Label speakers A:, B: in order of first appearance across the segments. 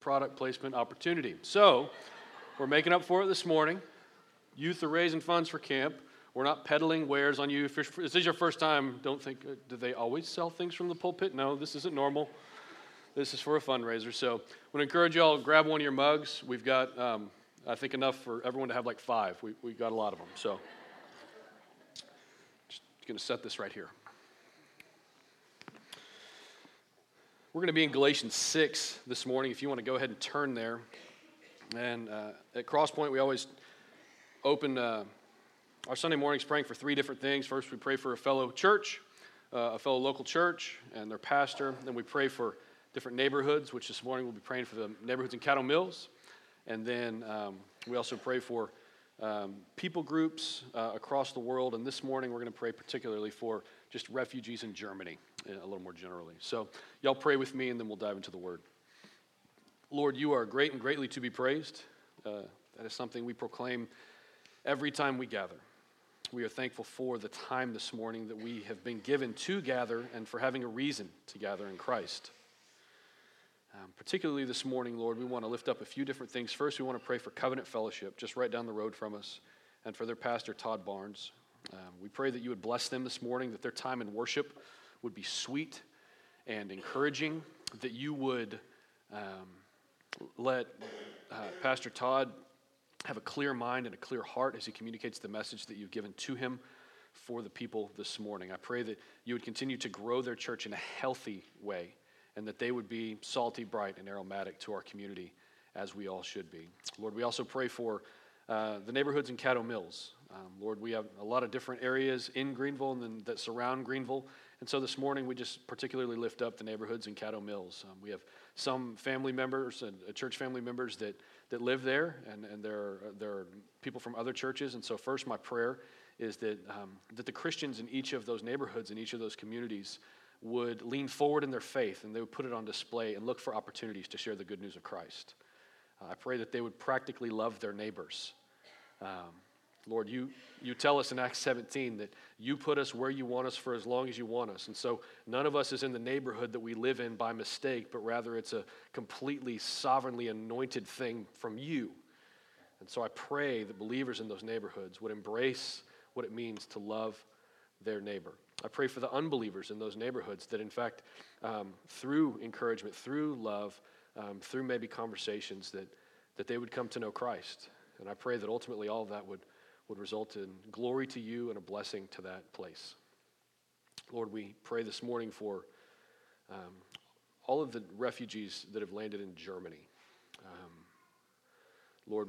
A: product placement opportunity. So, we're making up for it this morning. Youth are raising funds for camp. We're not peddling wares on you. If this is your first time, don't think, uh, do they always sell things from the pulpit? No, this isn't normal. This is for a fundraiser. So, I want to encourage you all to grab one of your mugs. We've got, um, I think, enough for everyone to have like five. We, we got a lot of them. So, just going to set this right here. We're going to be in Galatians 6 this morning. If you want to go ahead and turn there. And uh, at Crosspoint, we always open uh, our Sunday mornings praying for three different things. First, we pray for a fellow church, uh, a fellow local church, and their pastor. Then we pray for different neighborhoods, which this morning we'll be praying for the neighborhoods in Caddo Mills. And then um, we also pray for um, people groups uh, across the world. And this morning, we're going to pray particularly for just refugees in Germany a little more generally. So, y'all pray with me, and then we'll dive into the word. Lord, you are great and greatly to be praised. Uh, that is something we proclaim every time we gather. We are thankful for the time this morning that we have been given to gather and for having a reason to gather in Christ. Um, particularly this morning, Lord, we want to lift up a few different things. First, we want to pray for Covenant Fellowship, just right down the road from us, and for their pastor, Todd Barnes. Um, we pray that you would bless them this morning, that their time in worship would be sweet and encouraging, that you would um, let uh, Pastor Todd have a clear mind and a clear heart as he communicates the message that you've given to him for the people this morning. I pray that you would continue to grow their church in a healthy way and that they would be salty, bright, and aromatic to our community as we all should be. Lord, we also pray for uh, the neighborhoods in Caddo Mills. Um, Lord, we have a lot of different areas in Greenville and that surround Greenville. And so this morning, we just particularly lift up the neighborhoods in Caddo Mills. Um, we have some family members and uh, church family members that, that live there, and, and there, are, there are people from other churches. And so, first, my prayer is that, um, that the Christians in each of those neighborhoods, in each of those communities, would lean forward in their faith and they would put it on display and look for opportunities to share the good news of Christ. Uh, I pray that they would practically love their neighbors. Um, Lord, you, you tell us in Acts 17 that you put us where you want us for as long as you want us. And so none of us is in the neighborhood that we live in by mistake, but rather it's a completely sovereignly anointed thing from you. And so I pray that believers in those neighborhoods would embrace what it means to love their neighbor. I pray for the unbelievers in those neighborhoods that, in fact, um, through encouragement, through love, um, through maybe conversations, that, that they would come to know Christ. And I pray that ultimately all of that would would result in glory to you and a blessing to that place. Lord, we pray this morning for um, all of the refugees that have landed in Germany. Um, Lord,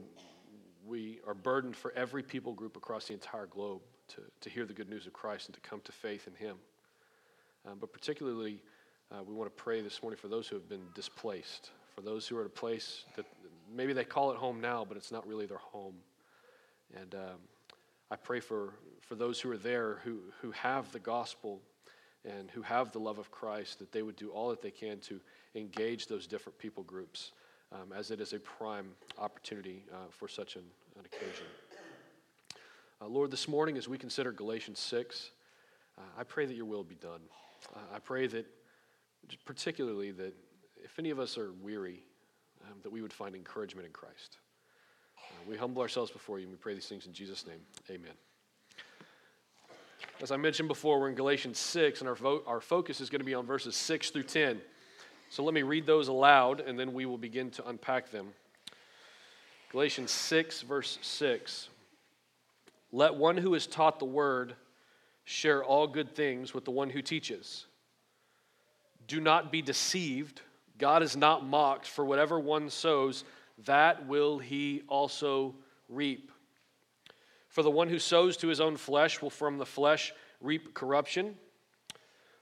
A: we are burdened for every people group across the entire globe to, to hear the good news of Christ and to come to faith in Him. Um, but particularly, uh, we want to pray this morning for those who have been displaced, for those who are at a place that maybe they call it home now, but it's not really their home. And um, I pray for, for those who are there who, who have the gospel and who have the love of Christ, that they would do all that they can to engage those different people groups, um, as it is a prime opportunity uh, for such an, an occasion. Uh, Lord, this morning as we consider Galatians 6, uh, I pray that your will be done. Uh, I pray that, particularly, that if any of us are weary, um, that we would find encouragement in Christ. Uh, we humble ourselves before you and we pray these things in Jesus' name. Amen. As I mentioned before, we're in Galatians 6, and our, vo- our focus is going to be on verses 6 through 10. So let me read those aloud, and then we will begin to unpack them. Galatians 6, verse 6. Let one who is taught the word share all good things with the one who teaches. Do not be deceived. God is not mocked, for whatever one sows, that will he also reap. For the one who sows to his own flesh will from the flesh reap corruption,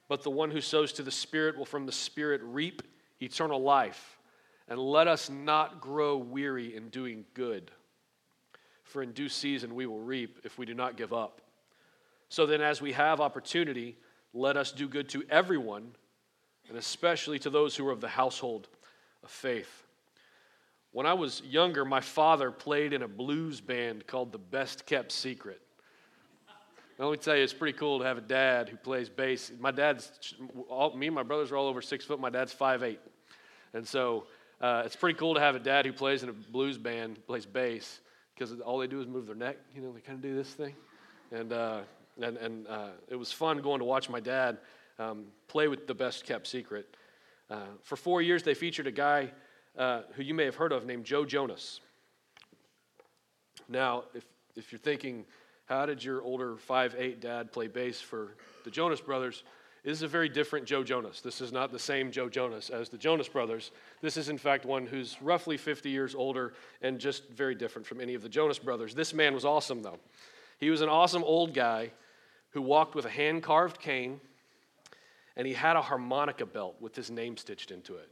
A: but the one who sows to the Spirit will from the Spirit reap eternal life. And let us not grow weary in doing good, for in due season we will reap if we do not give up. So then, as we have opportunity, let us do good to everyone, and especially to those who are of the household of faith. When I was younger, my father played in a blues band called The Best Kept Secret. Let me tell you, it's pretty cool to have a dad who plays bass. My dad's, all, me and my brothers are all over six foot. My dad's five eight, And so uh, it's pretty cool to have a dad who plays in a blues band, plays bass, because all they do is move their neck. You know, they kind of do this thing. And, uh, and, and uh, it was fun going to watch my dad um, play with the best kept secret. Uh, for four years, they featured a guy uh, who you may have heard of named Joe Jonas. Now, if, if you're thinking, how did your older five-eight dad play bass for the Jonas Brothers? This is a very different Joe Jonas. This is not the same Joe Jonas as the Jonas Brothers. This is, in fact, one who's roughly 50 years older and just very different from any of the Jonas Brothers. This man was awesome, though. He was an awesome old guy who walked with a hand carved cane, and he had a harmonica belt with his name stitched into it.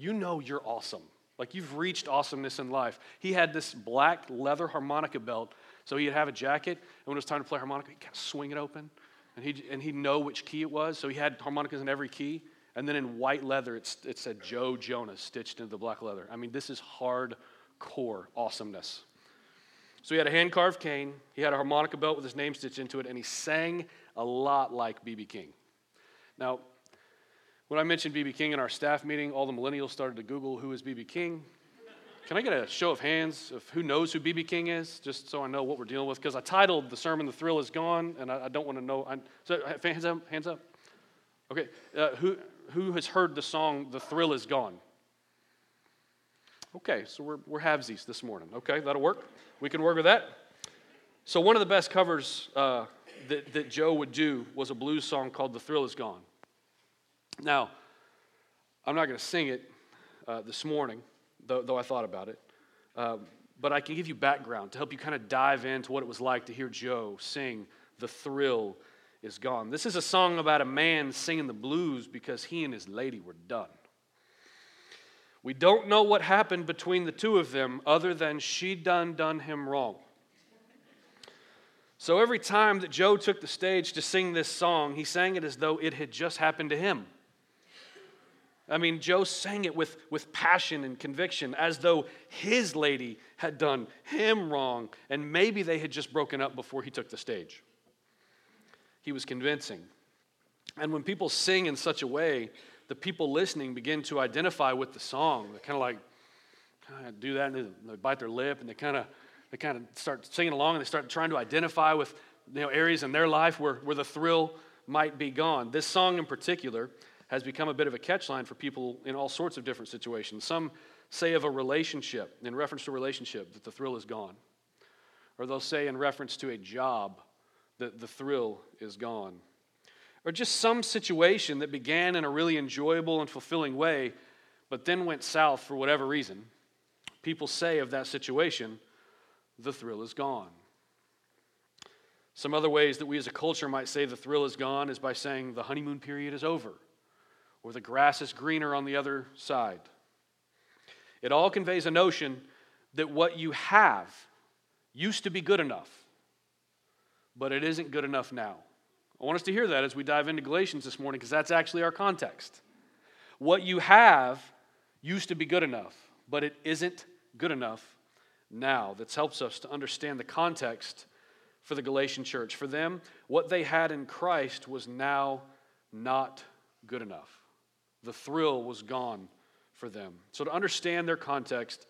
A: You know you're awesome. Like you've reached awesomeness in life. He had this black leather harmonica belt, so he'd have a jacket, and when it was time to play harmonica, he'd kind of swing it open, and he'd, and he'd know which key it was. So he had harmonicas in every key, and then in white leather, it, it said Joe Jonas stitched into the black leather. I mean, this is hardcore awesomeness. So he had a hand carved cane, he had a harmonica belt with his name stitched into it, and he sang a lot like B.B. King. Now, when I mentioned B.B. King in our staff meeting, all the millennials started to Google who is B.B. King. Can I get a show of hands of who knows who B.B. King is, just so I know what we're dealing with? Because I titled the sermon "The Thrill Is Gone," and I, I don't want to know. I, so hands up, hands up. Okay, uh, who who has heard the song "The Thrill Is Gone"? Okay, so we're, we're halvesies this morning. Okay, that'll work. We can work with that. So, one of the best covers uh, that, that Joe would do was a blues song called The Thrill Is Gone. Now, I'm not going to sing it uh, this morning, though, though, I thought about it. Uh, but I can give you background to help you kind of dive into what it was like to hear Joe sing The Thrill Is Gone. This is a song about a man singing the blues because he and his lady were done. We don't know what happened between the two of them other than she done done him wrong. So every time that Joe took the stage to sing this song, he sang it as though it had just happened to him. I mean, Joe sang it with, with passion and conviction as though his lady had done him wrong and maybe they had just broken up before he took the stage. He was convincing. And when people sing in such a way, the people listening begin to identify with the song. They kind of like kind of do that and they bite their lip and they kind of they kind of start singing along and they start trying to identify with you know, areas in their life where, where the thrill might be gone. This song in particular has become a bit of a catchline for people in all sorts of different situations. Some say of a relationship, in reference to a relationship, that the thrill is gone. Or they'll say in reference to a job that the thrill is gone or just some situation that began in a really enjoyable and fulfilling way, but then went south for whatever reason, people say of that situation, the thrill is gone. Some other ways that we as a culture might say the thrill is gone is by saying the honeymoon period is over, or the grass is greener on the other side. It all conveys a notion that what you have used to be good enough, but it isn't good enough now. I want us to hear that as we dive into Galatians this morning because that's actually our context. What you have used to be good enough, but it isn't good enough now. That helps us to understand the context for the Galatian church. For them, what they had in Christ was now not good enough. The thrill was gone for them. So, to understand their context,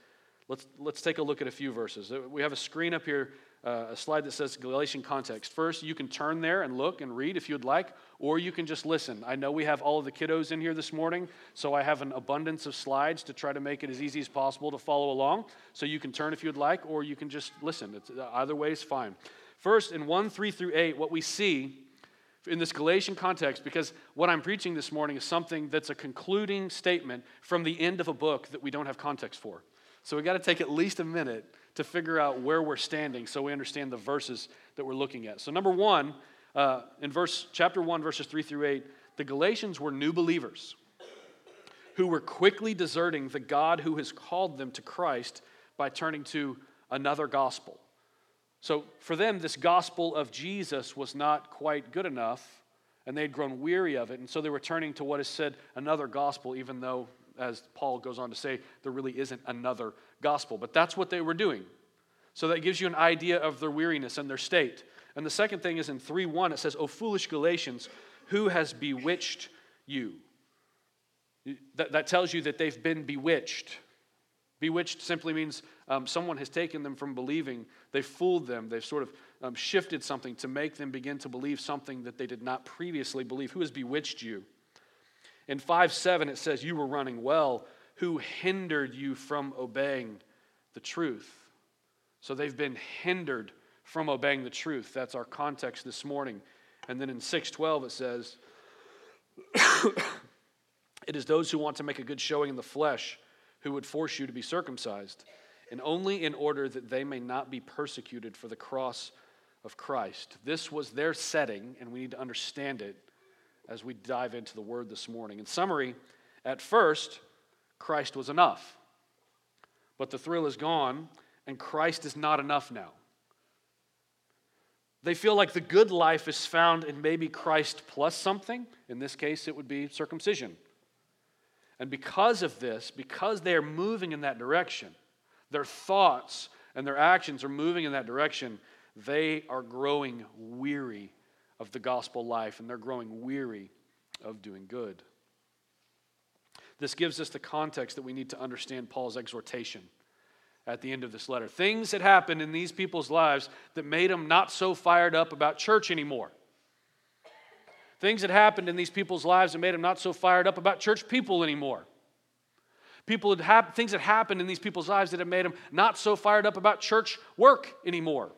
A: let's, let's take a look at a few verses. We have a screen up here uh, a slide that says Galatian context. First, you can turn there and look and read if you'd like, or you can just listen. I know we have all of the kiddos in here this morning, so I have an abundance of slides to try to make it as easy as possible to follow along. So you can turn if you'd like, or you can just listen. It's, uh, either way is fine. First, in 1 3 through 8, what we see in this Galatian context, because what I'm preaching this morning is something that's a concluding statement from the end of a book that we don't have context for. So we got to take at least a minute to figure out where we're standing so we understand the verses that we're looking at. So, number one, uh, in verse chapter 1, verses 3 through 8, the Galatians were new believers who were quickly deserting the God who has called them to Christ by turning to another gospel. So, for them, this gospel of Jesus was not quite good enough, and they had grown weary of it. And so they were turning to what is said another gospel, even though as Paul goes on to say, there really isn't another gospel. But that's what they were doing. So that gives you an idea of their weariness and their state. And the second thing is in 3 1, it says, O foolish Galatians, who has bewitched you? That, that tells you that they've been bewitched. Bewitched simply means um, someone has taken them from believing. They've fooled them. They've sort of um, shifted something to make them begin to believe something that they did not previously believe. Who has bewitched you? In 5 7, it says, You were running well. Who hindered you from obeying the truth? So they've been hindered from obeying the truth. That's our context this morning. And then in 612, it says, It is those who want to make a good showing in the flesh who would force you to be circumcised, and only in order that they may not be persecuted for the cross of Christ. This was their setting, and we need to understand it as we dive into the word this morning. In summary, at first, Christ was enough. But the thrill is gone, and Christ is not enough now. They feel like the good life is found in maybe Christ plus something. In this case, it would be circumcision. And because of this, because they are moving in that direction, their thoughts and their actions are moving in that direction, they are growing weary of the gospel life and they're growing weary of doing good. This gives us the context that we need to understand Paul's exhortation at the end of this letter. Things had happened in these people's lives that made them not so fired up about church anymore. Things had happened in these people's lives that made them not so fired up about church people anymore. People had hap- things had happened in these people's lives that had made them not so fired up about church work anymore.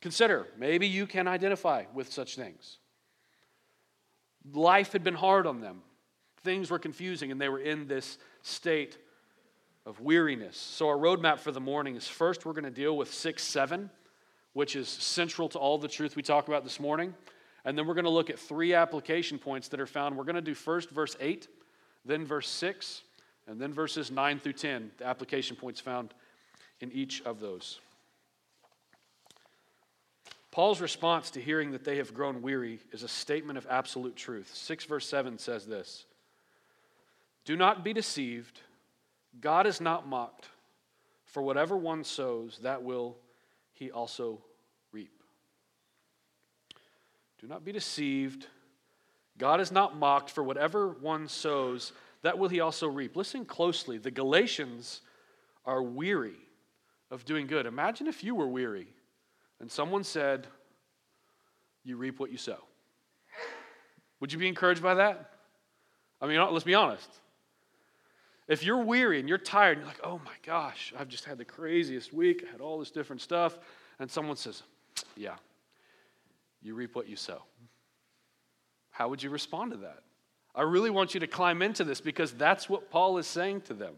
A: Consider, maybe you can identify with such things. Life had been hard on them. Things were confusing, and they were in this state of weariness. So, our roadmap for the morning is first, we're going to deal with 6 7, which is central to all the truth we talk about this morning. And then we're going to look at three application points that are found. We're going to do first verse 8, then verse 6, and then verses 9 through 10, the application points found in each of those. Paul's response to hearing that they have grown weary is a statement of absolute truth. 6 verse 7 says this Do not be deceived. God is not mocked. For whatever one sows, that will he also do not be deceived. God is not mocked, for whatever one sows, that will he also reap. Listen closely. The Galatians are weary of doing good. Imagine if you were weary and someone said, You reap what you sow. Would you be encouraged by that? I mean, let's be honest. If you're weary and you're tired, and you're like, oh my gosh, I've just had the craziest week, I had all this different stuff, and someone says, yeah, you reap what you sow. How would you respond to that? I really want you to climb into this because that's what Paul is saying to them.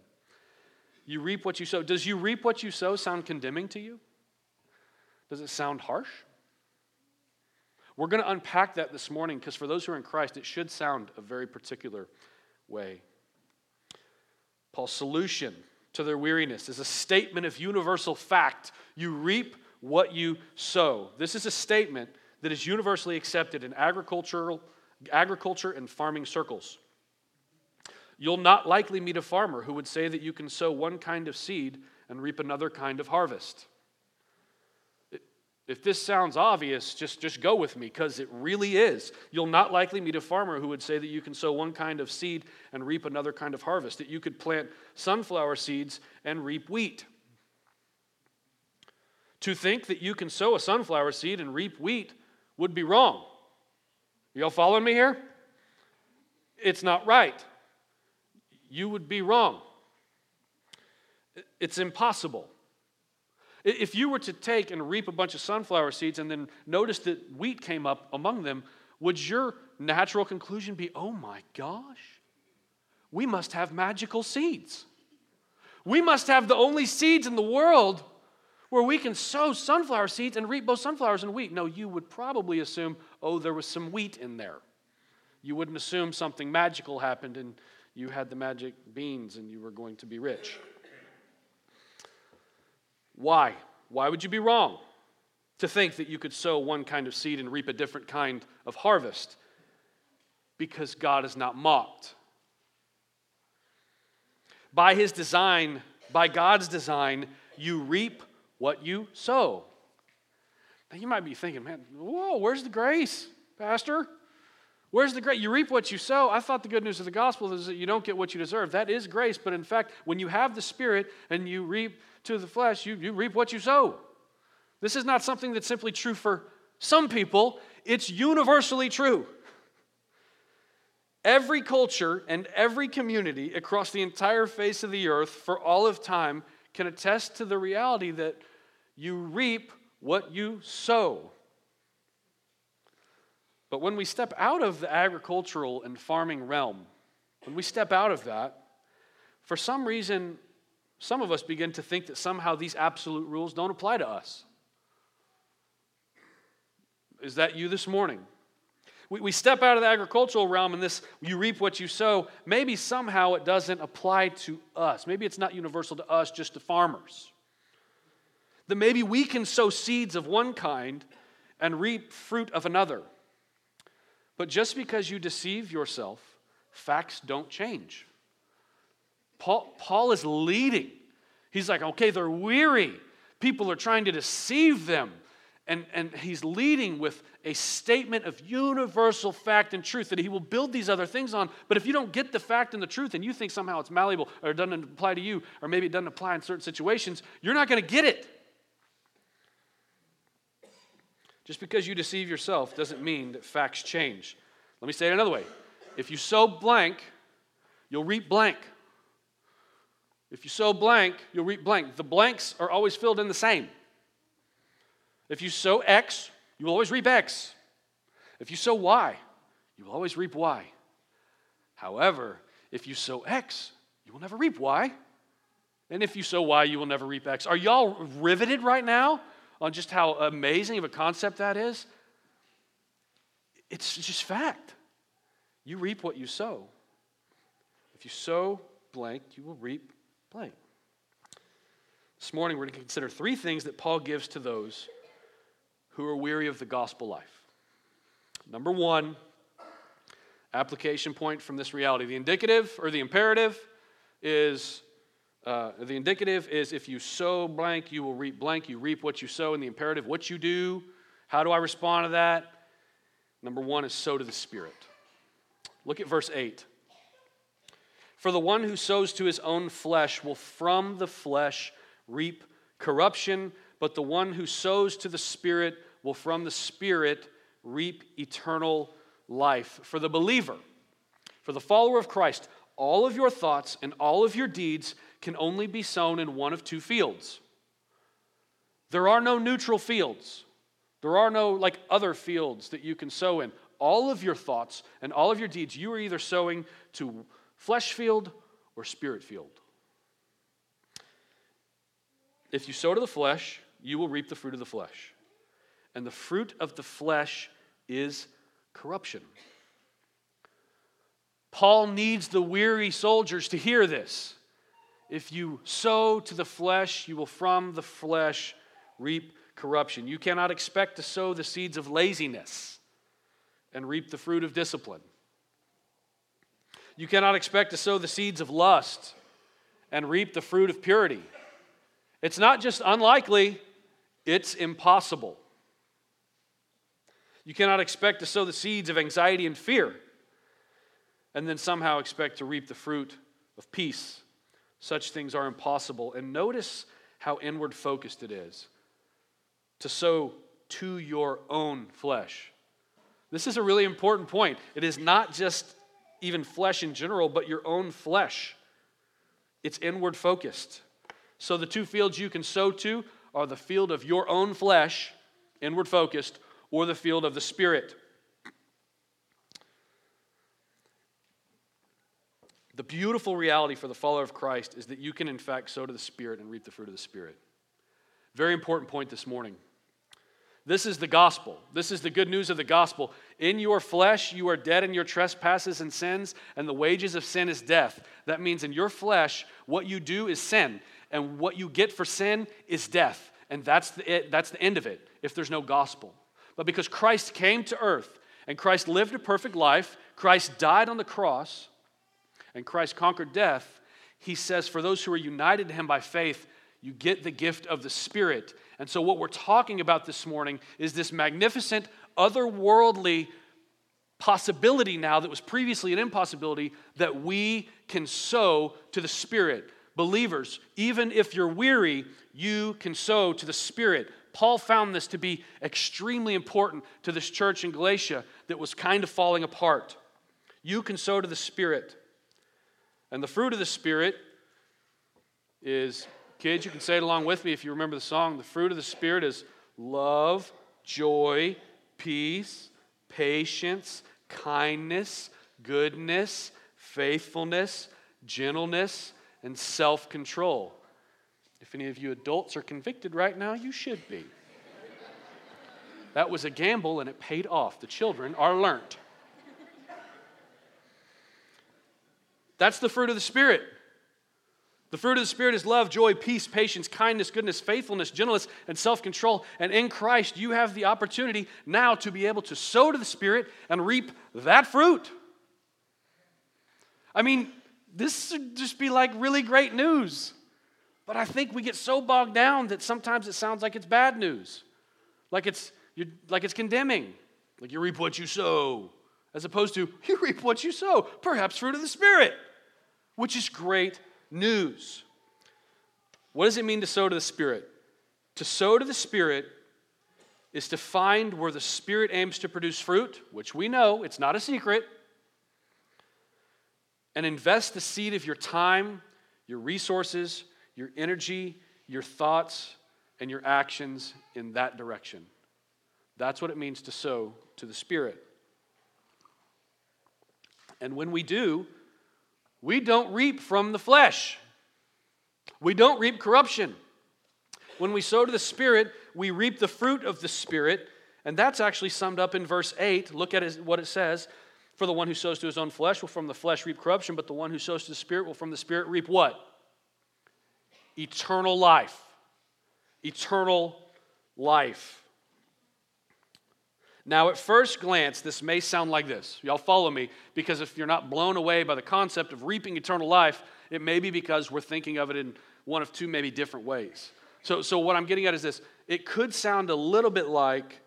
A: You reap what you sow. Does you reap what you sow sound condemning to you? Does it sound harsh? We're going to unpack that this morning because for those who are in Christ, it should sound a very particular way. Paul's solution to their weariness is a statement of universal fact. You reap what you sow. This is a statement that is universally accepted in agricultural, agriculture and farming circles. You'll not likely meet a farmer who would say that you can sow one kind of seed and reap another kind of harvest. If this sounds obvious, just, just go with me because it really is. You'll not likely meet a farmer who would say that you can sow one kind of seed and reap another kind of harvest, that you could plant sunflower seeds and reap wheat. To think that you can sow a sunflower seed and reap wheat would be wrong. Y'all following me here? It's not right. You would be wrong. It's impossible. If you were to take and reap a bunch of sunflower seeds and then notice that wheat came up among them, would your natural conclusion be, oh my gosh, we must have magical seeds? We must have the only seeds in the world where we can sow sunflower seeds and reap both sunflowers and wheat. No, you would probably assume, oh, there was some wheat in there. You wouldn't assume something magical happened and you had the magic beans and you were going to be rich. Why? Why would you be wrong to think that you could sow one kind of seed and reap a different kind of harvest? Because God is not mocked. By his design, by God's design, you reap what you sow. Now you might be thinking, man, whoa, where's the grace, Pastor? Where's the grace? You reap what you sow. I thought the good news of the gospel is that you don't get what you deserve. That is grace, but in fact, when you have the Spirit and you reap to the flesh, you, you reap what you sow. This is not something that's simply true for some people, it's universally true. Every culture and every community across the entire face of the earth for all of time can attest to the reality that you reap what you sow. But when we step out of the agricultural and farming realm, when we step out of that, for some reason, some of us begin to think that somehow these absolute rules don't apply to us. Is that you this morning? We, we step out of the agricultural realm and this, you reap what you sow. Maybe somehow it doesn't apply to us. Maybe it's not universal to us, just to farmers. That maybe we can sow seeds of one kind and reap fruit of another. But just because you deceive yourself, facts don't change. Paul, Paul is leading. He's like, okay, they're weary. People are trying to deceive them. And, and he's leading with a statement of universal fact and truth that he will build these other things on. But if you don't get the fact and the truth and you think somehow it's malleable or it doesn't apply to you, or maybe it doesn't apply in certain situations, you're not going to get it. Just because you deceive yourself doesn't mean that facts change. Let me say it another way. If you sow blank, you'll reap blank. If you sow blank, you'll reap blank. The blanks are always filled in the same. If you sow X, you will always reap X. If you sow Y, you will always reap Y. However, if you sow X, you will never reap Y. And if you sow Y, you will never reap X. Are y'all riveted right now on just how amazing of a concept that is? It's just fact. You reap what you sow. If you sow blank, you will reap blank. This morning, we're going to consider three things that Paul gives to those who are weary of the gospel life. Number one, application point from this reality. The indicative or the imperative is uh, the indicative is if you sow blank, you will reap blank. You reap what you sow. And the imperative, what you do. How do I respond to that? Number one is sow to the Spirit. Look at verse 8. For the one who sows to his own flesh will from the flesh reap corruption, but the one who sows to the Spirit will from the Spirit reap eternal life. For the believer, for the follower of Christ, all of your thoughts and all of your deeds can only be sown in one of two fields. There are no neutral fields. There are no like other fields that you can sow in. All of your thoughts and all of your deeds, you are either sowing to flesh field or spirit field. If you sow to the flesh, you will reap the fruit of the flesh. And the fruit of the flesh is corruption. Paul needs the weary soldiers to hear this. If you sow to the flesh, you will from the flesh reap corruption. You cannot expect to sow the seeds of laziness and reap the fruit of discipline. You cannot expect to sow the seeds of lust and reap the fruit of purity. It's not just unlikely, it's impossible. You cannot expect to sow the seeds of anxiety and fear and then somehow expect to reap the fruit of peace. Such things are impossible. And notice how inward focused it is to sow to your own flesh. This is a really important point. It is not just even flesh in general, but your own flesh. It's inward focused. So the two fields you can sow to are the field of your own flesh, inward focused, or the field of the Spirit. The beautiful reality for the follower of Christ is that you can, in fact, sow to the Spirit and reap the fruit of the Spirit. Very important point this morning. This is the gospel. This is the good news of the gospel. In your flesh, you are dead in your trespasses and sins, and the wages of sin is death. That means in your flesh, what you do is sin and what you get for sin is death. And that's the, it, that's the end of it if there's no gospel. But because Christ came to earth and Christ lived a perfect life, Christ died on the cross, and Christ conquered death, he says, for those who are united to him by faith, you get the gift of the Spirit. And so, what we're talking about this morning is this magnificent, otherworldly possibility now that was previously an impossibility that we can sow to the Spirit. Believers, even if you're weary, you can sow to the Spirit. Paul found this to be extremely important to this church in Galatia that was kind of falling apart. You can sow to the Spirit. And the fruit of the Spirit is, kids, you can say it along with me if you remember the song. The fruit of the Spirit is love, joy, peace, patience, kindness, goodness, faithfulness, gentleness, and self control. If any of you adults are convicted right now, you should be. That was a gamble and it paid off. The children are learnt. That's the fruit of the Spirit. The fruit of the Spirit is love, joy, peace, patience, kindness, goodness, faithfulness, gentleness, and self control. And in Christ, you have the opportunity now to be able to sow to the Spirit and reap that fruit. I mean, this would just be like really great news. But I think we get so bogged down that sometimes it sounds like it's bad news, like it's, like it's condemning, like you reap what you sow, as opposed to you reap what you sow, perhaps fruit of the Spirit, which is great news. What does it mean to sow to the Spirit? To sow to the Spirit is to find where the Spirit aims to produce fruit, which we know, it's not a secret, and invest the seed of your time, your resources, your energy, your thoughts, and your actions in that direction. That's what it means to sow to the Spirit. And when we do, we don't reap from the flesh. We don't reap corruption. When we sow to the Spirit, we reap the fruit of the Spirit. And that's actually summed up in verse 8. Look at what it says. For the one who sows to his own flesh will from the flesh reap corruption, but the one who sows to the Spirit will from the Spirit reap what? Eternal life. Eternal life. Now, at first glance, this may sound like this. Y'all follow me, because if you're not blown away by the concept of reaping eternal life, it may be because we're thinking of it in one of two, maybe different ways. So, so what I'm getting at is this it could sound a little bit like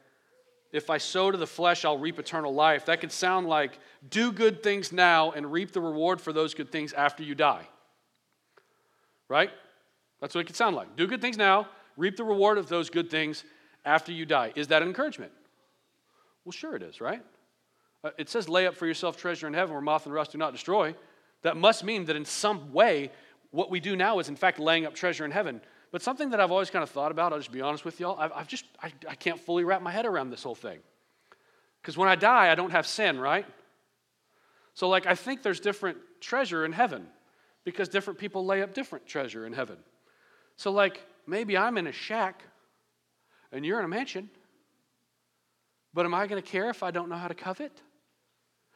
A: if I sow to the flesh, I'll reap eternal life. That could sound like do good things now and reap the reward for those good things after you die. Right? That's what it could sound like. Do good things now, reap the reward of those good things after you die. Is that encouragement? Well, sure it is, right? Uh, it says, lay up for yourself treasure in heaven where moth and rust do not destroy. That must mean that in some way, what we do now is, in fact, laying up treasure in heaven. But something that I've always kind of thought about, I'll just be honest with y'all, I've, I've just, I, I can't fully wrap my head around this whole thing. Because when I die, I don't have sin, right? So, like, I think there's different treasure in heaven because different people lay up different treasure in heaven. So, like, maybe I'm in a shack and you're in a mansion. But am I going to care if I don't know how to covet?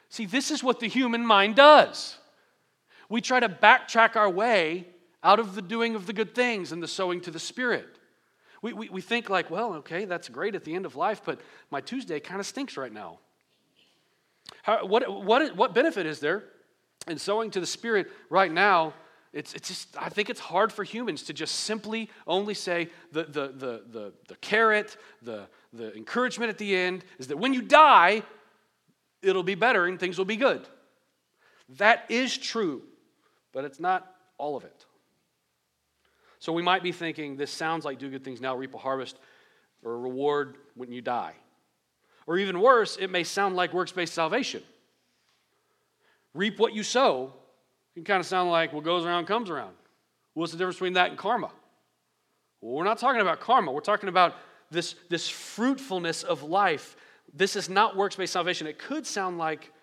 A: See, this is what the human mind does. We try to backtrack our way out of the doing of the good things and the sowing to the Spirit. We, we, we think, like, well, okay, that's great at the end of life, but my Tuesday kind of stinks right now. How, what, what, what benefit is there in sowing to the Spirit right now it's, it's just, I think it's hard for humans to just simply only say the, the, the, the, the carrot, the, the encouragement at the end is that when you die, it'll be better and things will be good. That is true, but it's not all of it. So we might be thinking this sounds like do good things now, reap a harvest, or a reward when you die. Or even worse, it may sound like works based salvation. Reap what you sow can kind of sound like what goes around comes around. What's the difference between that and karma? Well, we're not talking about karma. We're talking about this, this fruitfulness of life. This is not works based salvation. It could sound like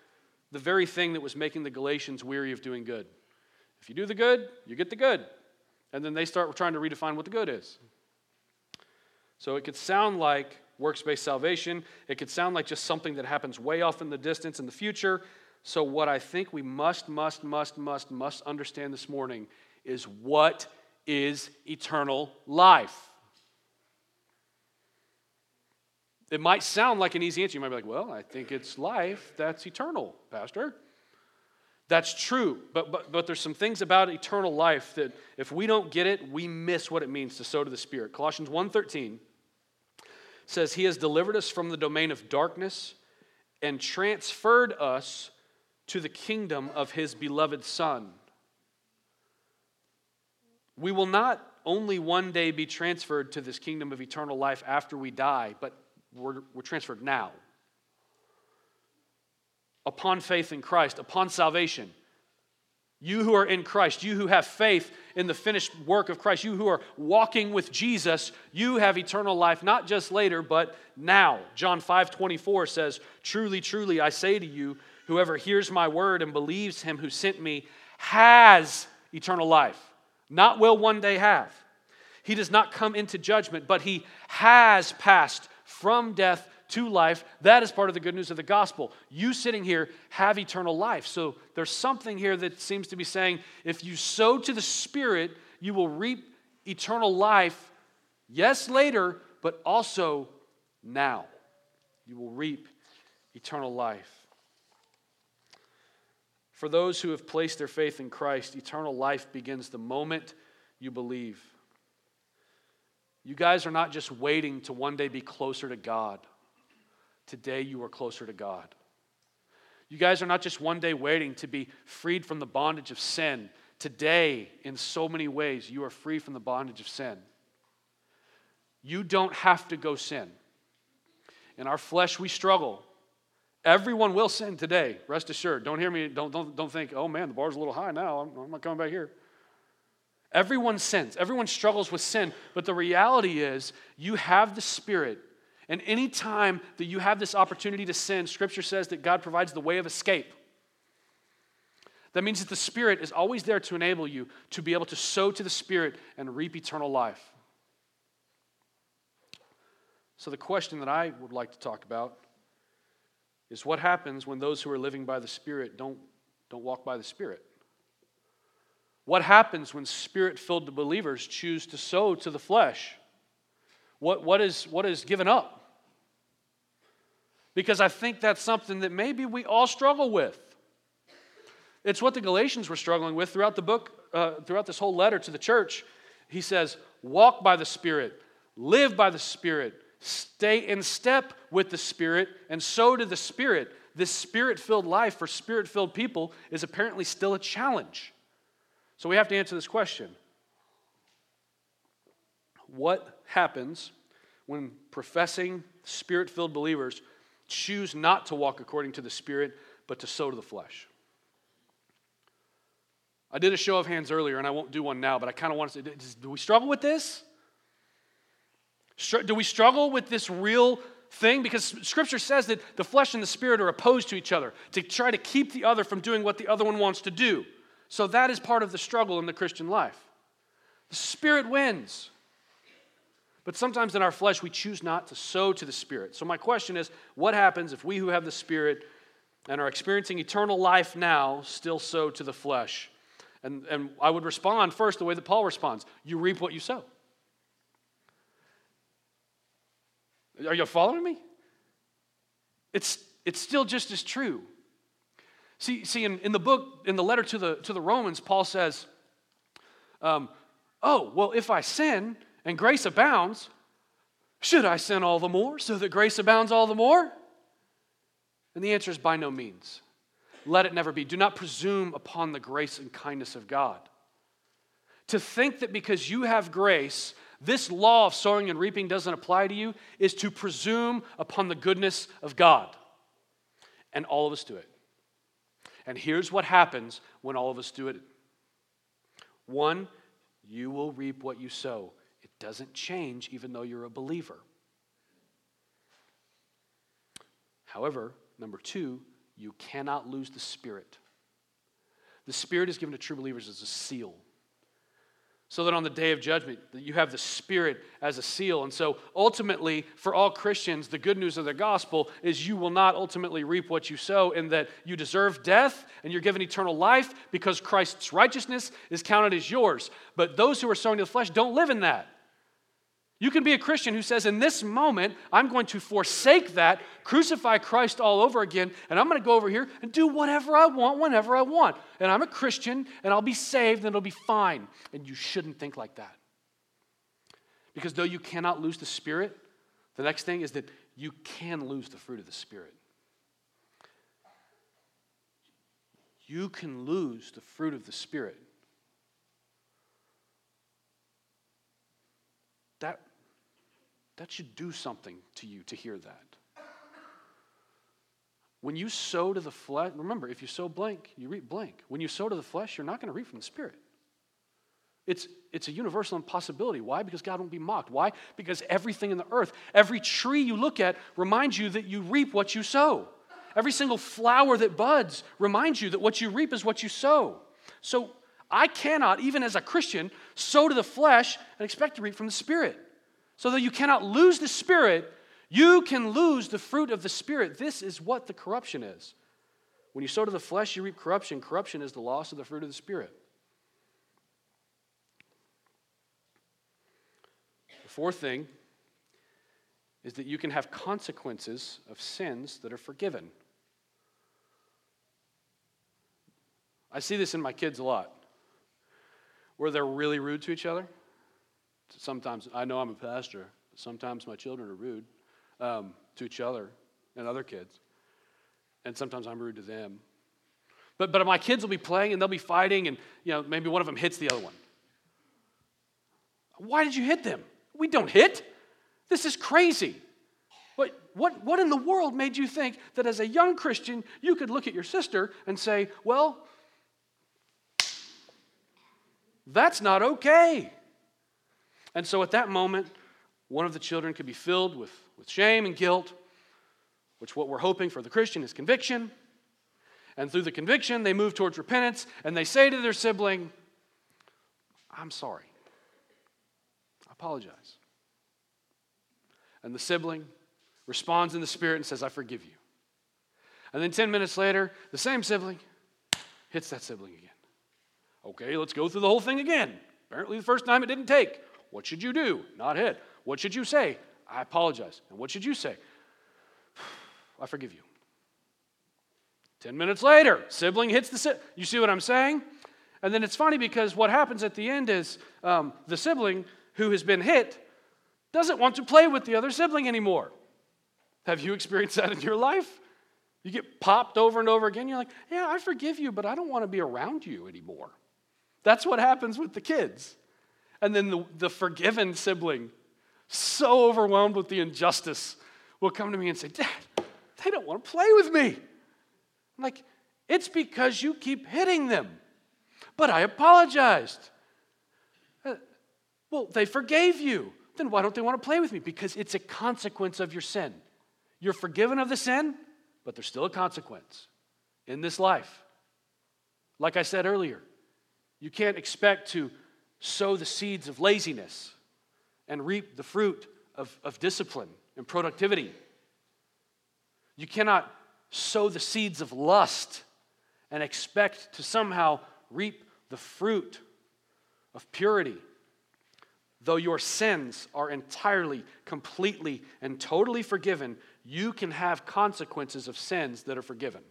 A: the very thing that was making the Galatians weary of doing good. If you do the good, you get the good. And then they start trying to redefine what the good is. So it could sound like works based salvation. It could sound like just something that happens way off in the distance in the future. So, what I think we must, must, must, must, must understand this morning is what is eternal life? It might sound like an easy answer. You might be like, well, I think it's life that's eternal, Pastor. That's true, but, but, but there's some things about eternal life that if we don't get it, we miss what it means to sow to the Spirit. Colossians 1.13 says, He has delivered us from the domain of darkness and transferred us to the kingdom of his beloved Son. We will not only one day be transferred to this kingdom of eternal life after we die, but we're, we're transferred now. Upon faith in Christ, upon salvation. You who are in Christ, you who have faith in the finished work of Christ, you who are walking with Jesus, you have eternal life, not just later, but now. John 5 24 says, Truly, truly, I say to you, whoever hears my word and believes him who sent me has eternal life, not will one day have. He does not come into judgment, but he has passed from death to life. That is part of the good news of the gospel. You sitting here have eternal life. So there's something here that seems to be saying if you sow to the Spirit, you will reap eternal life, yes, later, but also now. You will reap eternal life. For those who have placed their faith in Christ, eternal life begins the moment you believe. You guys are not just waiting to one day be closer to God. Today you are closer to God. You guys are not just one day waiting to be freed from the bondage of sin. Today, in so many ways, you are free from the bondage of sin. You don't have to go sin. In our flesh, we struggle. Everyone will sin today, rest assured. Don't hear me, don't, don't, don't think, oh man, the bar's a little high now. I'm, I'm not coming back here. Everyone sins, everyone struggles with sin, but the reality is you have the Spirit and anytime that you have this opportunity to sin, Scripture says that God provides the way of escape. That means that the Spirit is always there to enable you to be able to sow to the Spirit and reap eternal life. So, the question that I would like to talk about is what happens when those who are living by the Spirit don't, don't walk by the Spirit? What happens when spirit filled believers choose to sow to the flesh? What, what, is, what is given up? Because I think that's something that maybe we all struggle with. It's what the Galatians were struggling with throughout the book, uh, throughout this whole letter to the church. He says, Walk by the Spirit, live by the Spirit, stay in step with the Spirit, and so to the Spirit. This spirit filled life for spirit filled people is apparently still a challenge. So we have to answer this question What happens when professing spirit filled believers choose not to walk according to the Spirit, but to sow to the flesh. I did a show of hands earlier, and I won't do one now, but I kind of want to say do we struggle with this? Do we struggle with this real thing? Because Scripture says that the flesh and the Spirit are opposed to each other to try to keep the other from doing what the other one wants to do. So that is part of the struggle in the Christian life. The Spirit wins. But sometimes in our flesh, we choose not to sow to the Spirit. So, my question is what happens if we who have the Spirit and are experiencing eternal life now still sow to the flesh? And, and I would respond first the way that Paul responds you reap what you sow. Are you following me? It's, it's still just as true. See, see in, in the book, in the letter to the, to the Romans, Paul says, um, Oh, well, if I sin, and grace abounds, should I sin all the more so that grace abounds all the more? And the answer is by no means. Let it never be. Do not presume upon the grace and kindness of God. To think that because you have grace, this law of sowing and reaping doesn't apply to you is to presume upon the goodness of God. And all of us do it. And here's what happens when all of us do it one, you will reap what you sow It doesn't change even though you're a believer. However, number two, you cannot lose the Spirit. The Spirit is given to true believers as a seal. So that on the day of judgment, you have the Spirit as a seal. And so ultimately, for all Christians, the good news of the gospel is you will not ultimately reap what you sow, in that you deserve death and you're given eternal life because Christ's righteousness is counted as yours. But those who are sowing to the flesh don't live in that. You can be a Christian who says, In this moment, I'm going to forsake that, crucify Christ all over again, and I'm going to go over here and do whatever I want whenever I want. And I'm a Christian, and I'll be saved, and it'll be fine. And you shouldn't think like that. Because though you cannot lose the Spirit, the next thing is that you can lose the fruit of the Spirit. You can lose the fruit of the Spirit that should do something to you to hear that. When you sow to the flesh, remember, if you sow blank, you reap blank. When you sow to the flesh, you're not going to reap from the Spirit. It's, it's a universal impossibility. Why? Because God won't be mocked. Why? Because everything in the earth, every tree you look at reminds you that you reap what you sow. Every single flower that buds reminds you that what you reap is what you sow. So I cannot, even as a Christian, sow to the flesh and expect to reap from the Spirit. So that you cannot lose the Spirit, you can lose the fruit of the Spirit. This is what the corruption is. When you sow to the flesh, you reap corruption. Corruption is the loss of the fruit of the Spirit. The fourth thing is that you can have consequences of sins that are forgiven. I see this in my kids a lot, where they're really rude to each other. Sometimes, I know I'm a pastor, sometimes my children are rude um, to each other and other kids. And sometimes I'm rude to them. But, but my kids will be playing and they'll be fighting, and you know, maybe one of them hits the other one. Why did you hit them? We don't hit. This is crazy. What, what, what in the world made you think that as a young Christian, you could look at your sister and say, well, that's not okay. And so at that moment, one of the children could be filled with, with shame and guilt, which what we're hoping for the Christian is conviction. And through the conviction, they move towards repentance and they say to their sibling, I'm sorry. I apologize. And the sibling responds in the spirit and says, I forgive you. And then 10 minutes later, the same sibling hits that sibling again. Okay, let's go through the whole thing again. Apparently, the first time it didn't take. What should you do? Not hit. What should you say? I apologize. And what should you say? I forgive you. Ten minutes later, sibling hits the sibling. You see what I'm saying? And then it's funny because what happens at the end is um, the sibling who has been hit doesn't want to play with the other sibling anymore. Have you experienced that in your life? You get popped over and over again. You're like, yeah, I forgive you, but I don't want to be around you anymore. That's what happens with the kids. And then the, the forgiven sibling, so overwhelmed with the injustice, will come to me and say, Dad, they don't want to play with me. I'm like, it's because you keep hitting them. But I apologized. Uh, well, they forgave you. Then why don't they want to play with me? Because it's a consequence of your sin. You're forgiven of the sin, but there's still a consequence in this life. Like I said earlier, you can't expect to sow the seeds of laziness and reap the fruit of, of discipline and productivity. You cannot sow the seeds of lust and expect to somehow reap the fruit of purity. Though your sins are entirely, completely, and totally forgiven, you can have consequences of sins that are forgiven.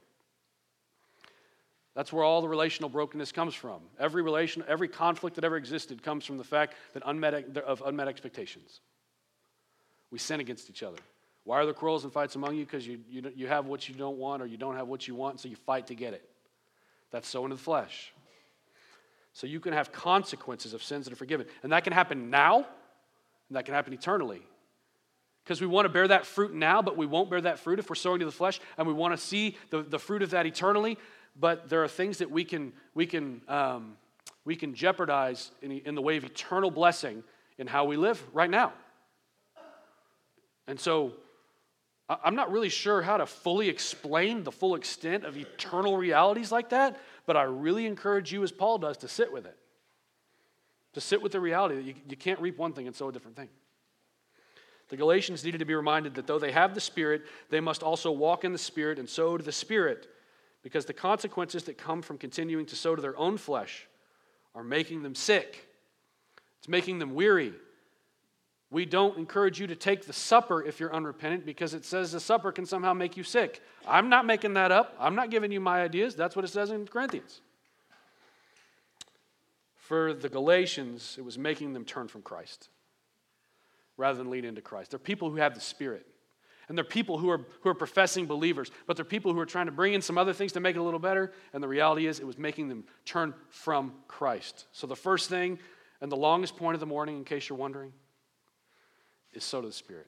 A: That's where all the relational brokenness comes from. Every relation, every conflict that ever existed comes from the fact that unmet, of unmet expectations. We sin against each other. Why are there quarrels and fights among you? Because you, you, you have what you don't want or you don't have what you want, so you fight to get it. That's sowing to the flesh. So you can have consequences of sins that are forgiven. And that can happen now, and that can happen eternally. Because we want to bear that fruit now, but we won't bear that fruit if we're sowing to the flesh, and we want to see the, the fruit of that eternally but there are things that we can, we can, um, we can jeopardize in, in the way of eternal blessing in how we live right now. And so I'm not really sure how to fully explain the full extent of eternal realities like that, but I really encourage you, as Paul does, to sit with it. To sit with the reality that you, you can't reap one thing and sow a different thing. The Galatians needed to be reminded that though they have the Spirit, they must also walk in the Spirit and sow to the Spirit because the consequences that come from continuing to sow to their own flesh are making them sick. It's making them weary. We don't encourage you to take the supper if you're unrepentant because it says the supper can somehow make you sick. I'm not making that up. I'm not giving you my ideas. That's what it says in Corinthians. For the Galatians, it was making them turn from Christ rather than lean into Christ. They're people who have the Spirit. And they're people who are, who are professing believers, but they're people who are trying to bring in some other things to make it a little better. And the reality is, it was making them turn from Christ. So, the first thing and the longest point of the morning, in case you're wondering, is sow to the Spirit.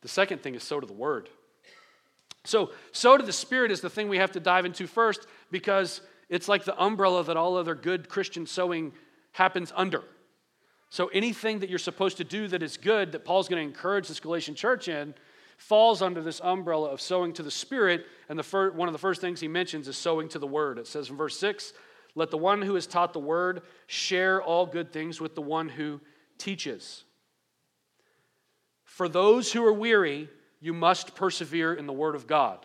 A: The second thing is sow to the Word. So, sow to the Spirit is the thing we have to dive into first because it's like the umbrella that all other good Christian sowing happens under. So anything that you're supposed to do that is good, that Paul's going to encourage this Galatian church in, falls under this umbrella of sowing to the Spirit. And the fir- one of the first things he mentions is sowing to the Word. It says in verse 6 Let the one who is taught the Word share all good things with the one who teaches. For those who are weary, you must persevere in the Word of God.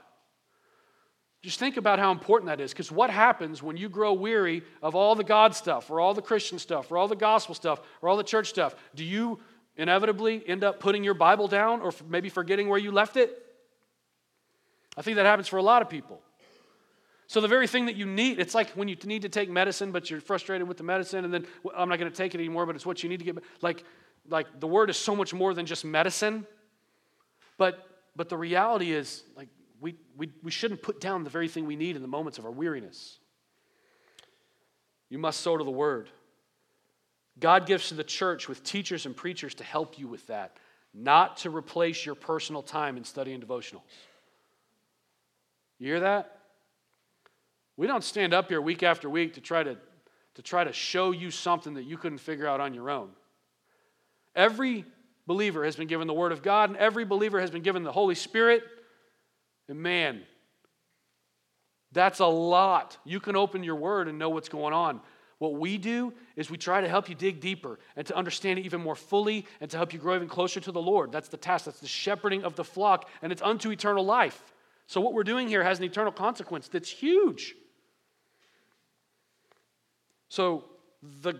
A: Just think about how important that is because what happens when you grow weary of all the God stuff or all the Christian stuff or all the gospel stuff or all the church stuff? Do you inevitably end up putting your Bible down or maybe forgetting where you left it? I think that happens for a lot of people. So, the very thing that you need, it's like when you need to take medicine, but you're frustrated with the medicine, and then I'm not going to take it anymore, but it's what you need to get. Like, like the word is so much more than just medicine. But, but the reality is, like, we, we, we shouldn't put down the very thing we need in the moments of our weariness. You must sow to the word. God gives to the church with teachers and preachers to help you with that, not to replace your personal time in studying devotionals. You hear that? We don't stand up here week after week to try to, to try to show you something that you couldn't figure out on your own. Every believer has been given the Word of God, and every believer has been given the Holy Spirit and man, that's a lot. You can open your word and know what's going on. What we do is we try to help you dig deeper and to understand it even more fully and to help you grow even closer to the Lord. That's the task. That's the shepherding of the flock, and it's unto eternal life. So, what we're doing here has an eternal consequence that's huge. So, the,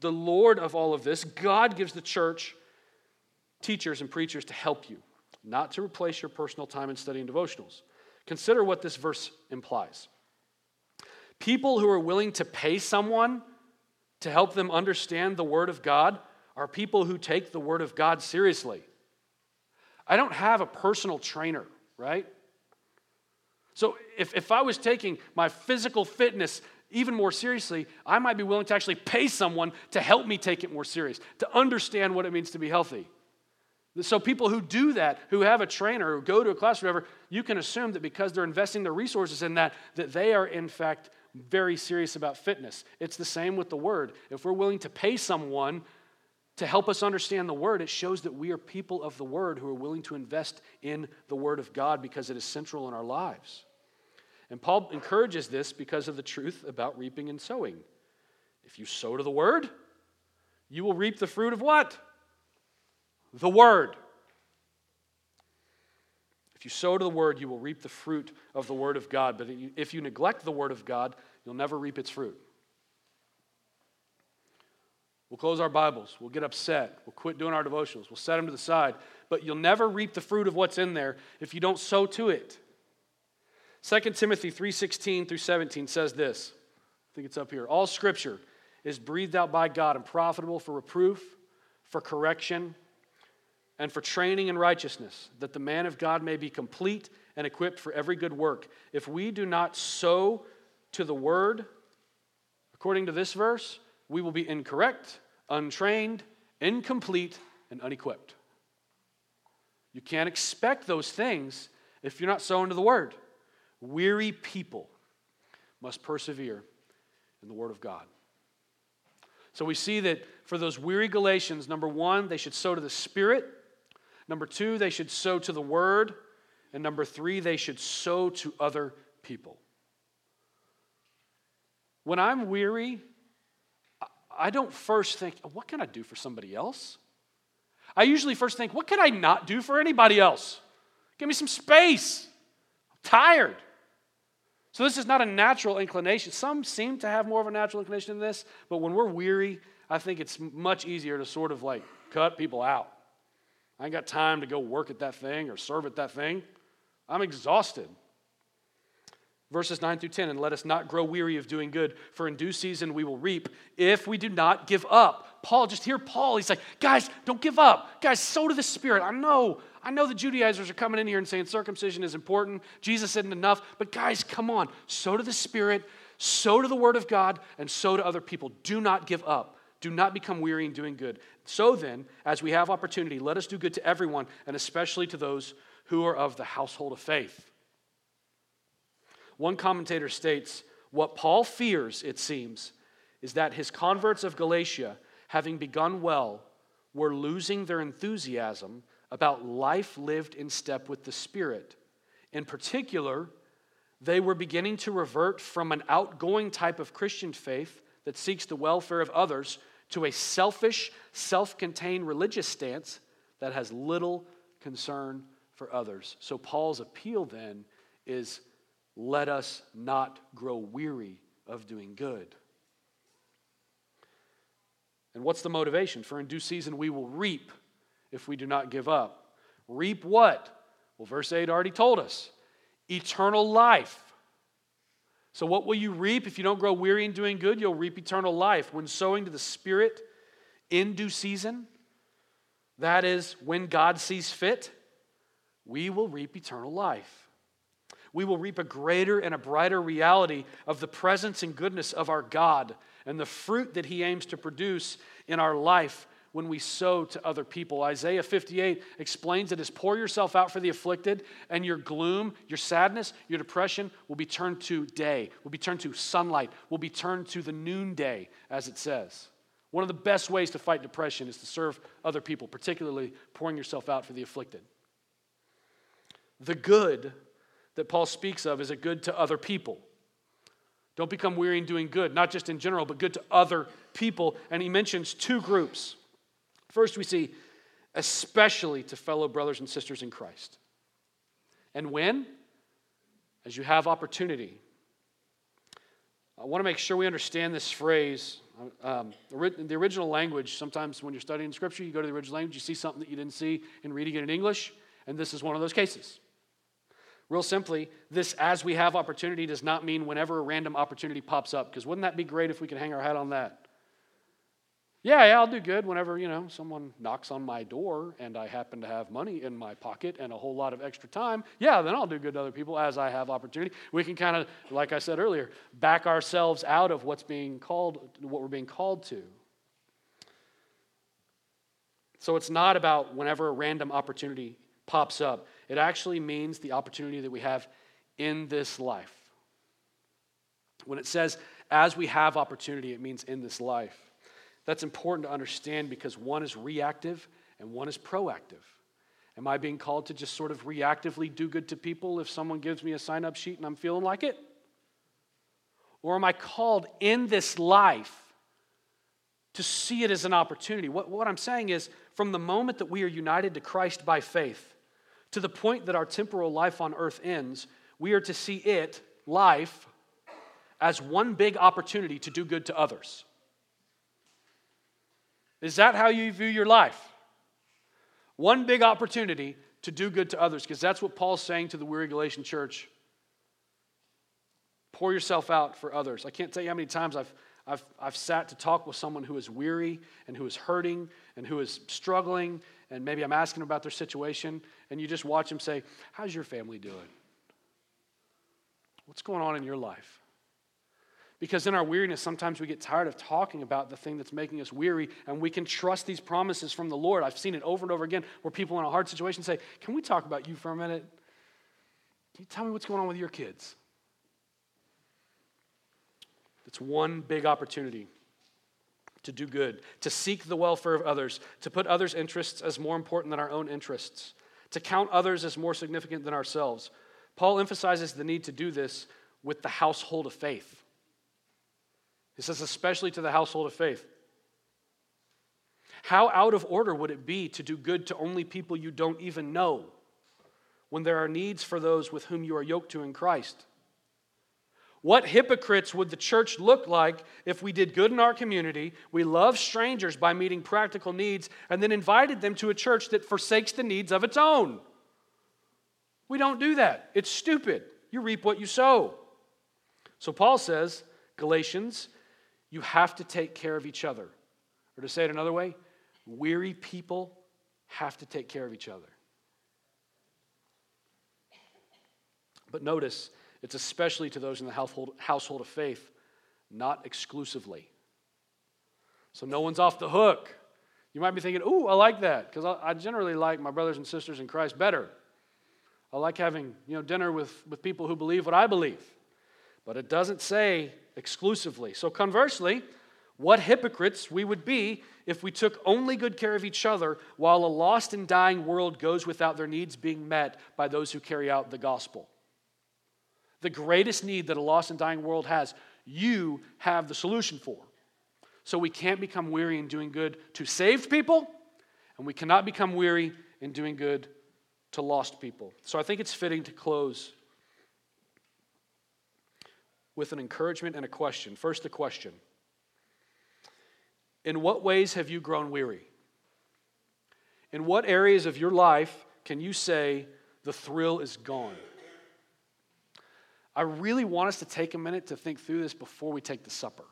A: the Lord of all of this, God gives the church teachers and preachers to help you not to replace your personal time in studying devotionals. Consider what this verse implies. People who are willing to pay someone to help them understand the Word of God are people who take the Word of God seriously. I don't have a personal trainer, right? So if, if I was taking my physical fitness even more seriously, I might be willing to actually pay someone to help me take it more serious, to understand what it means to be healthy. So, people who do that, who have a trainer, who go to a class, or whatever, you can assume that because they're investing their resources in that, that they are in fact very serious about fitness. It's the same with the word. If we're willing to pay someone to help us understand the word, it shows that we are people of the word who are willing to invest in the word of God because it is central in our lives. And Paul encourages this because of the truth about reaping and sowing. If you sow to the word, you will reap the fruit of what? The Word. If you sow to the Word, you will reap the fruit of the Word of God. But if you neglect the Word of God, you'll never reap its fruit. We'll close our Bibles. We'll get upset. We'll quit doing our devotionals. We'll set them to the side. But you'll never reap the fruit of what's in there if you don't sow to it. 2 Timothy 3:16 through 17 says this. I think it's up here. All scripture is breathed out by God and profitable for reproof, for correction, and for training in righteousness, that the man of God may be complete and equipped for every good work. If we do not sow to the word, according to this verse, we will be incorrect, untrained, incomplete, and unequipped. You can't expect those things if you're not sowing to the word. Weary people must persevere in the word of God. So we see that for those weary Galatians, number one, they should sow to the Spirit Number two, they should sow to the word. And number three, they should sow to other people. When I'm weary, I don't first think, what can I do for somebody else? I usually first think, what can I not do for anybody else? Give me some space. I'm tired. So, this is not a natural inclination. Some seem to have more of a natural inclination in this, but when we're weary, I think it's much easier to sort of like cut people out. I ain't got time to go work at that thing or serve at that thing. I'm exhausted. Verses 9 through 10, and let us not grow weary of doing good, for in due season we will reap if we do not give up. Paul, just hear Paul. He's like, guys, don't give up. Guys, sow to the Spirit. I know, I know the Judaizers are coming in here and saying circumcision is important. Jesus isn't enough. But guys, come on. Sow to the Spirit, sow to the Word of God, and sow to other people. Do not give up. Do not become weary in doing good. So then, as we have opportunity, let us do good to everyone, and especially to those who are of the household of faith. One commentator states what Paul fears, it seems, is that his converts of Galatia, having begun well, were losing their enthusiasm about life lived in step with the Spirit. In particular, they were beginning to revert from an outgoing type of Christian faith that seeks the welfare of others to a selfish, self contained religious stance that has little concern for others. So, Paul's appeal then is let us not grow weary of doing good. And what's the motivation? For in due season we will reap if we do not give up. Reap what? Well, verse 8 already told us eternal life. So, what will you reap if you don't grow weary in doing good? You'll reap eternal life. When sowing to the Spirit in due season, that is, when God sees fit, we will reap eternal life. We will reap a greater and a brighter reality of the presence and goodness of our God and the fruit that He aims to produce in our life when we sow to other people. Isaiah 58 explains it as pour yourself out for the afflicted, and your gloom, your sadness, your depression will be turned to day, will be turned to sunlight, will be turned to the noonday, as it says. One of the best ways to fight depression is to serve other people, particularly pouring yourself out for the afflicted. The good that Paul speaks of is a good to other people. Don't become weary in doing good, not just in general, but good to other people. And he mentions two groups. First, we see especially to fellow brothers and sisters in Christ. And when? As you have opportunity. I want to make sure we understand this phrase. Um, the original language, sometimes when you're studying Scripture, you go to the original language, you see something that you didn't see in reading it in English, and this is one of those cases. Real simply, this as we have opportunity does not mean whenever a random opportunity pops up, because wouldn't that be great if we could hang our hat on that? Yeah, yeah, I'll do good whenever, you know, someone knocks on my door and I happen to have money in my pocket and a whole lot of extra time. Yeah, then I'll do good to other people as I have opportunity. We can kind of, like I said earlier, back ourselves out of what's being called, what we're being called to. So it's not about whenever a random opportunity pops up. It actually means the opportunity that we have in this life. When it says, as we have opportunity, it means in this life. That's important to understand because one is reactive and one is proactive. Am I being called to just sort of reactively do good to people if someone gives me a sign up sheet and I'm feeling like it? Or am I called in this life to see it as an opportunity? What, what I'm saying is, from the moment that we are united to Christ by faith, to the point that our temporal life on earth ends, we are to see it, life, as one big opportunity to do good to others. Is that how you view your life? One big opportunity to do good to others, because that's what Paul's saying to the weary Galatian church. Pour yourself out for others. I can't tell you how many times I've, I've, I've sat to talk with someone who is weary and who is hurting and who is struggling and maybe I'm asking about their situation, and you just watch them say, How's your family doing? What's going on in your life? Because in our weariness, sometimes we get tired of talking about the thing that's making us weary, and we can trust these promises from the Lord. I've seen it over and over again where people in a hard situation say, Can we talk about you for a minute? Can you tell me what's going on with your kids? It's one big opportunity to do good, to seek the welfare of others, to put others' interests as more important than our own interests, to count others as more significant than ourselves. Paul emphasizes the need to do this with the household of faith. He says, especially to the household of faith. How out of order would it be to do good to only people you don't even know when there are needs for those with whom you are yoked to in Christ? What hypocrites would the church look like if we did good in our community, we loved strangers by meeting practical needs, and then invited them to a church that forsakes the needs of its own? We don't do that. It's stupid. You reap what you sow. So Paul says, Galatians, you have to take care of each other. Or to say it another way, weary people have to take care of each other. But notice, it's especially to those in the household, household of faith, not exclusively. So no one's off the hook. You might be thinking, ooh, I like that, because I, I generally like my brothers and sisters in Christ better. I like having you know, dinner with, with people who believe what I believe. But it doesn't say exclusively. So, conversely, what hypocrites we would be if we took only good care of each other while a lost and dying world goes without their needs being met by those who carry out the gospel. The greatest need that a lost and dying world has, you have the solution for. So we can't become weary in doing good to saved people, and we cannot become weary in doing good to lost people. So I think it's fitting to close with an encouragement and a question. First, the question In what ways have you grown weary? In what areas of your life can you say the thrill is gone? I really want us to take a minute to think through this before we take the supper.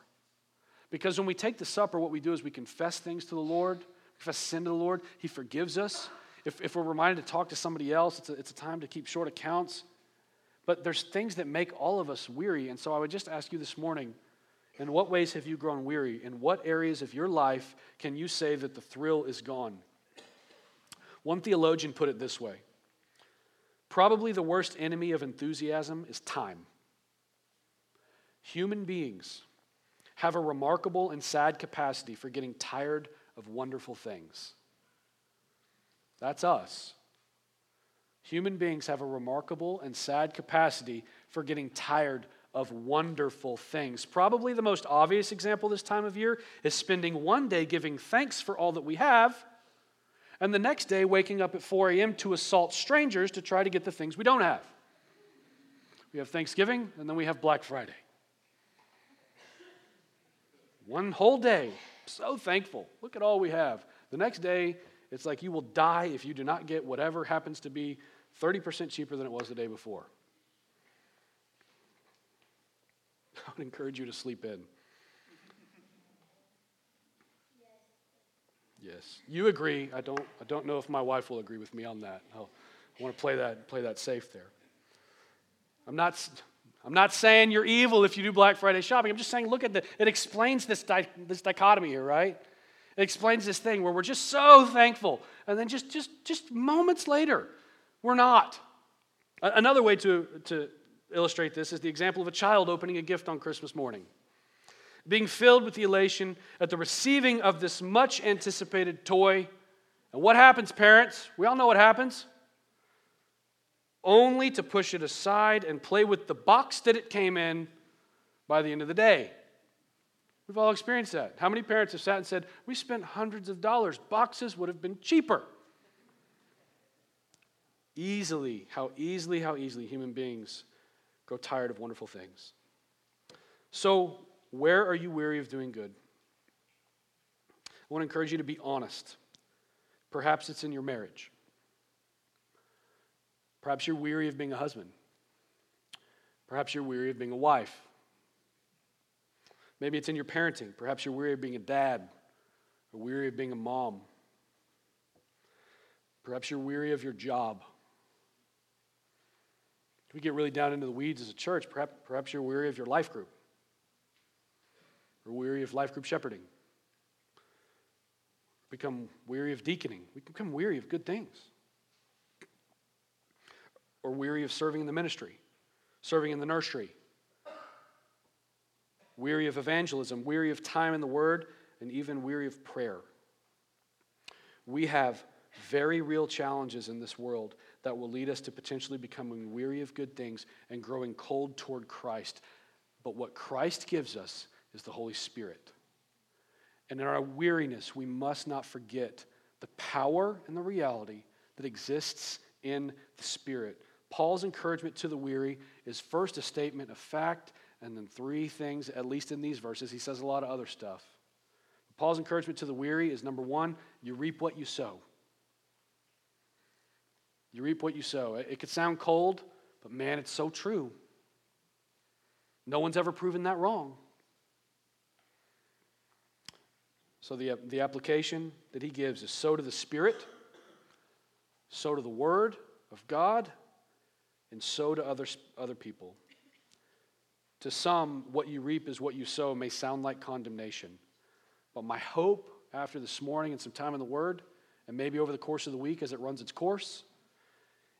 A: Because when we take the supper, what we do is we confess things to the Lord, confess sin to the Lord. He forgives us. If, if we're reminded to talk to somebody else, it's a, it's a time to keep short accounts. But there's things that make all of us weary. And so I would just ask you this morning in what ways have you grown weary? In what areas of your life can you say that the thrill is gone? One theologian put it this way Probably the worst enemy of enthusiasm is time. Human beings have a remarkable and sad capacity for getting tired of wonderful things. That's us. Human beings have a remarkable and sad capacity for getting tired of wonderful things. Probably the most obvious example this time of year is spending one day giving thanks for all that we have and the next day waking up at 4 a.m. to assault strangers to try to get the things we don't have. We have Thanksgiving, and then we have Black Friday. One whole day, so thankful. Look at all we have. The next day, it's like you will die if you do not get whatever happens to be 30% cheaper than it was the day before. I would encourage you to sleep in. Yes. You agree. I don't, I don't know if my wife will agree with me on that. I'll, I want to play that, play that safe there. I'm not, I'm not saying you're evil if you do Black Friday shopping. I'm just saying, look at the, it explains this, di- this dichotomy here, right? It explains this thing where we're just so thankful. And then just, just, just moments later, we're not. Another way to, to illustrate this is the example of a child opening a gift on Christmas morning being filled with the elation at the receiving of this much anticipated toy. And what happens, parents? We all know what happens. Only to push it aside and play with the box that it came in by the end of the day. We've all experienced that. How many parents have sat and said, We spent hundreds of dollars, boxes would have been cheaper? Easily, how easily, how easily human beings grow tired of wonderful things. So, where are you weary of doing good? I want to encourage you to be honest. Perhaps it's in your marriage. Perhaps you're weary of being a husband. Perhaps you're weary of being a wife. Maybe it's in your parenting. Perhaps you're weary of being a dad or weary of being a mom. Perhaps you're weary of your job. We get really down into the weeds as a church, perhaps, perhaps you're weary of your life group. We're weary of life group shepherding. Become weary of deaconing. We become weary of good things. Or weary of serving in the ministry, serving in the nursery. Weary of evangelism, weary of time in the Word, and even weary of prayer. We have very real challenges in this world that will lead us to potentially becoming weary of good things and growing cold toward Christ. But what Christ gives us is the Holy Spirit. And in our weariness, we must not forget the power and the reality that exists in the Spirit. Paul's encouragement to the weary is first a statement of fact, and then three things, at least in these verses. He says a lot of other stuff. Paul's encouragement to the weary is number one, you reap what you sow. You reap what you sow. It could sound cold, but man, it's so true. No one's ever proven that wrong. So the, the application that he gives is sow to the Spirit, sow to the Word of God, and sow to other, other people. To some, what you reap is what you sow may sound like condemnation. But my hope after this morning and some time in the Word, and maybe over the course of the week as it runs its course,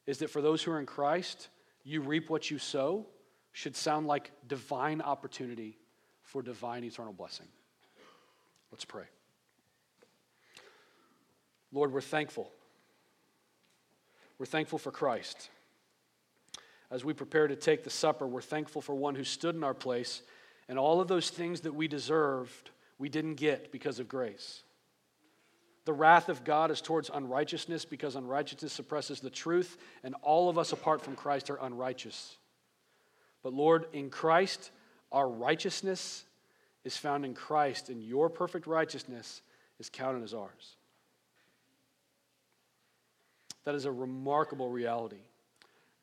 A: is that for those who are in Christ, you reap what you sow should sound like divine opportunity for divine eternal blessing. Let's pray. Lord, we're thankful. We're thankful for Christ. As we prepare to take the supper, we're thankful for one who stood in our place, and all of those things that we deserved, we didn't get because of grace. The wrath of God is towards unrighteousness because unrighteousness suppresses the truth, and all of us apart from Christ are unrighteous. But Lord, in Christ, our righteousness is found in Christ, and your perfect righteousness is counted as ours. That is a remarkable reality.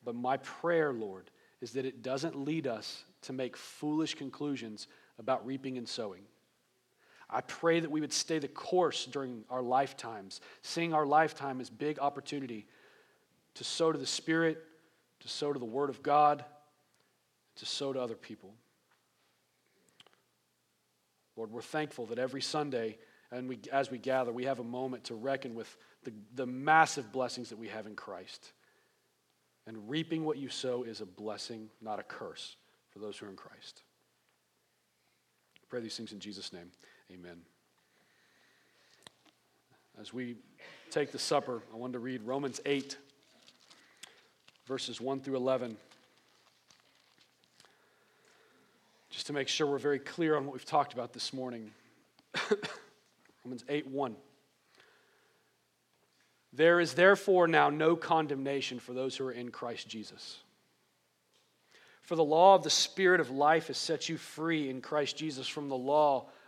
A: But my prayer, Lord, is that it doesn't lead us to make foolish conclusions about reaping and sowing. I pray that we would stay the course during our lifetimes, seeing our lifetime as big opportunity to sow to the Spirit, to sow to the Word of God, to sow to other people. Lord, we're thankful that every Sunday, and we, as we gather, we have a moment to reckon with the, the massive blessings that we have in Christ. And reaping what you sow is a blessing, not a curse, for those who are in Christ. I pray these things in Jesus' name. Amen. As we take the supper, I want to read Romans 8, verses 1 through 11. Just to make sure we're very clear on what we've talked about this morning. Romans 8, 1. There is therefore now no condemnation for those who are in Christ Jesus. For the law of the Spirit of life has set you free in Christ Jesus from the law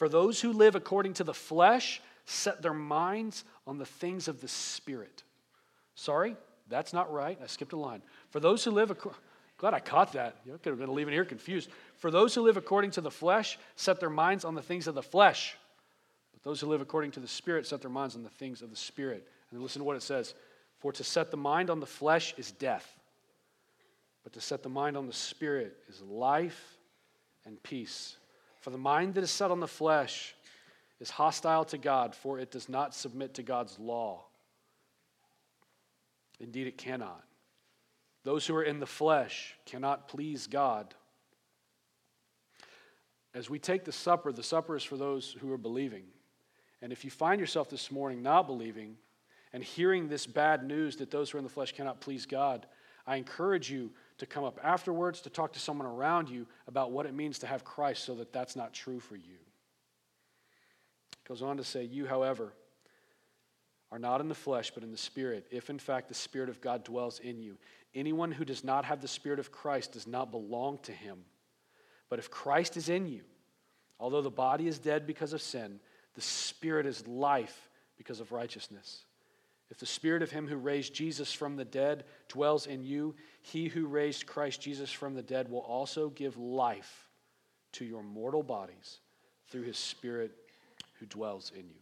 A: For those who live according to the flesh set their minds on the things of the Spirit. Sorry, that's not right. I skipped a line. For those who live, glad I caught that. You could have been leaving here confused. For those who live according to the flesh set their minds on the things of the flesh. But those who live according to the Spirit set their minds on the things of the Spirit. And listen to what it says For to set the mind on the flesh is death, but to set the mind on the spirit is life and peace. For the mind that is set on the flesh is hostile to God, for it does not submit to God's law. Indeed, it cannot. Those who are in the flesh cannot please God. As we take the supper, the supper is for those who are believing. And if you find yourself this morning not believing, and hearing this bad news that those who are in the flesh cannot please God, I encourage you to come up afterwards to talk to someone around you about what it means to have Christ so that that's not true for you. It goes on to say, You, however, are not in the flesh, but in the Spirit, if in fact the Spirit of God dwells in you. Anyone who does not have the Spirit of Christ does not belong to him. But if Christ is in you, although the body is dead because of sin, the Spirit is life because of righteousness. If the spirit of him who raised Jesus from the dead dwells in you, he who raised Christ Jesus from the dead will also give life to your mortal bodies through his spirit who dwells in you.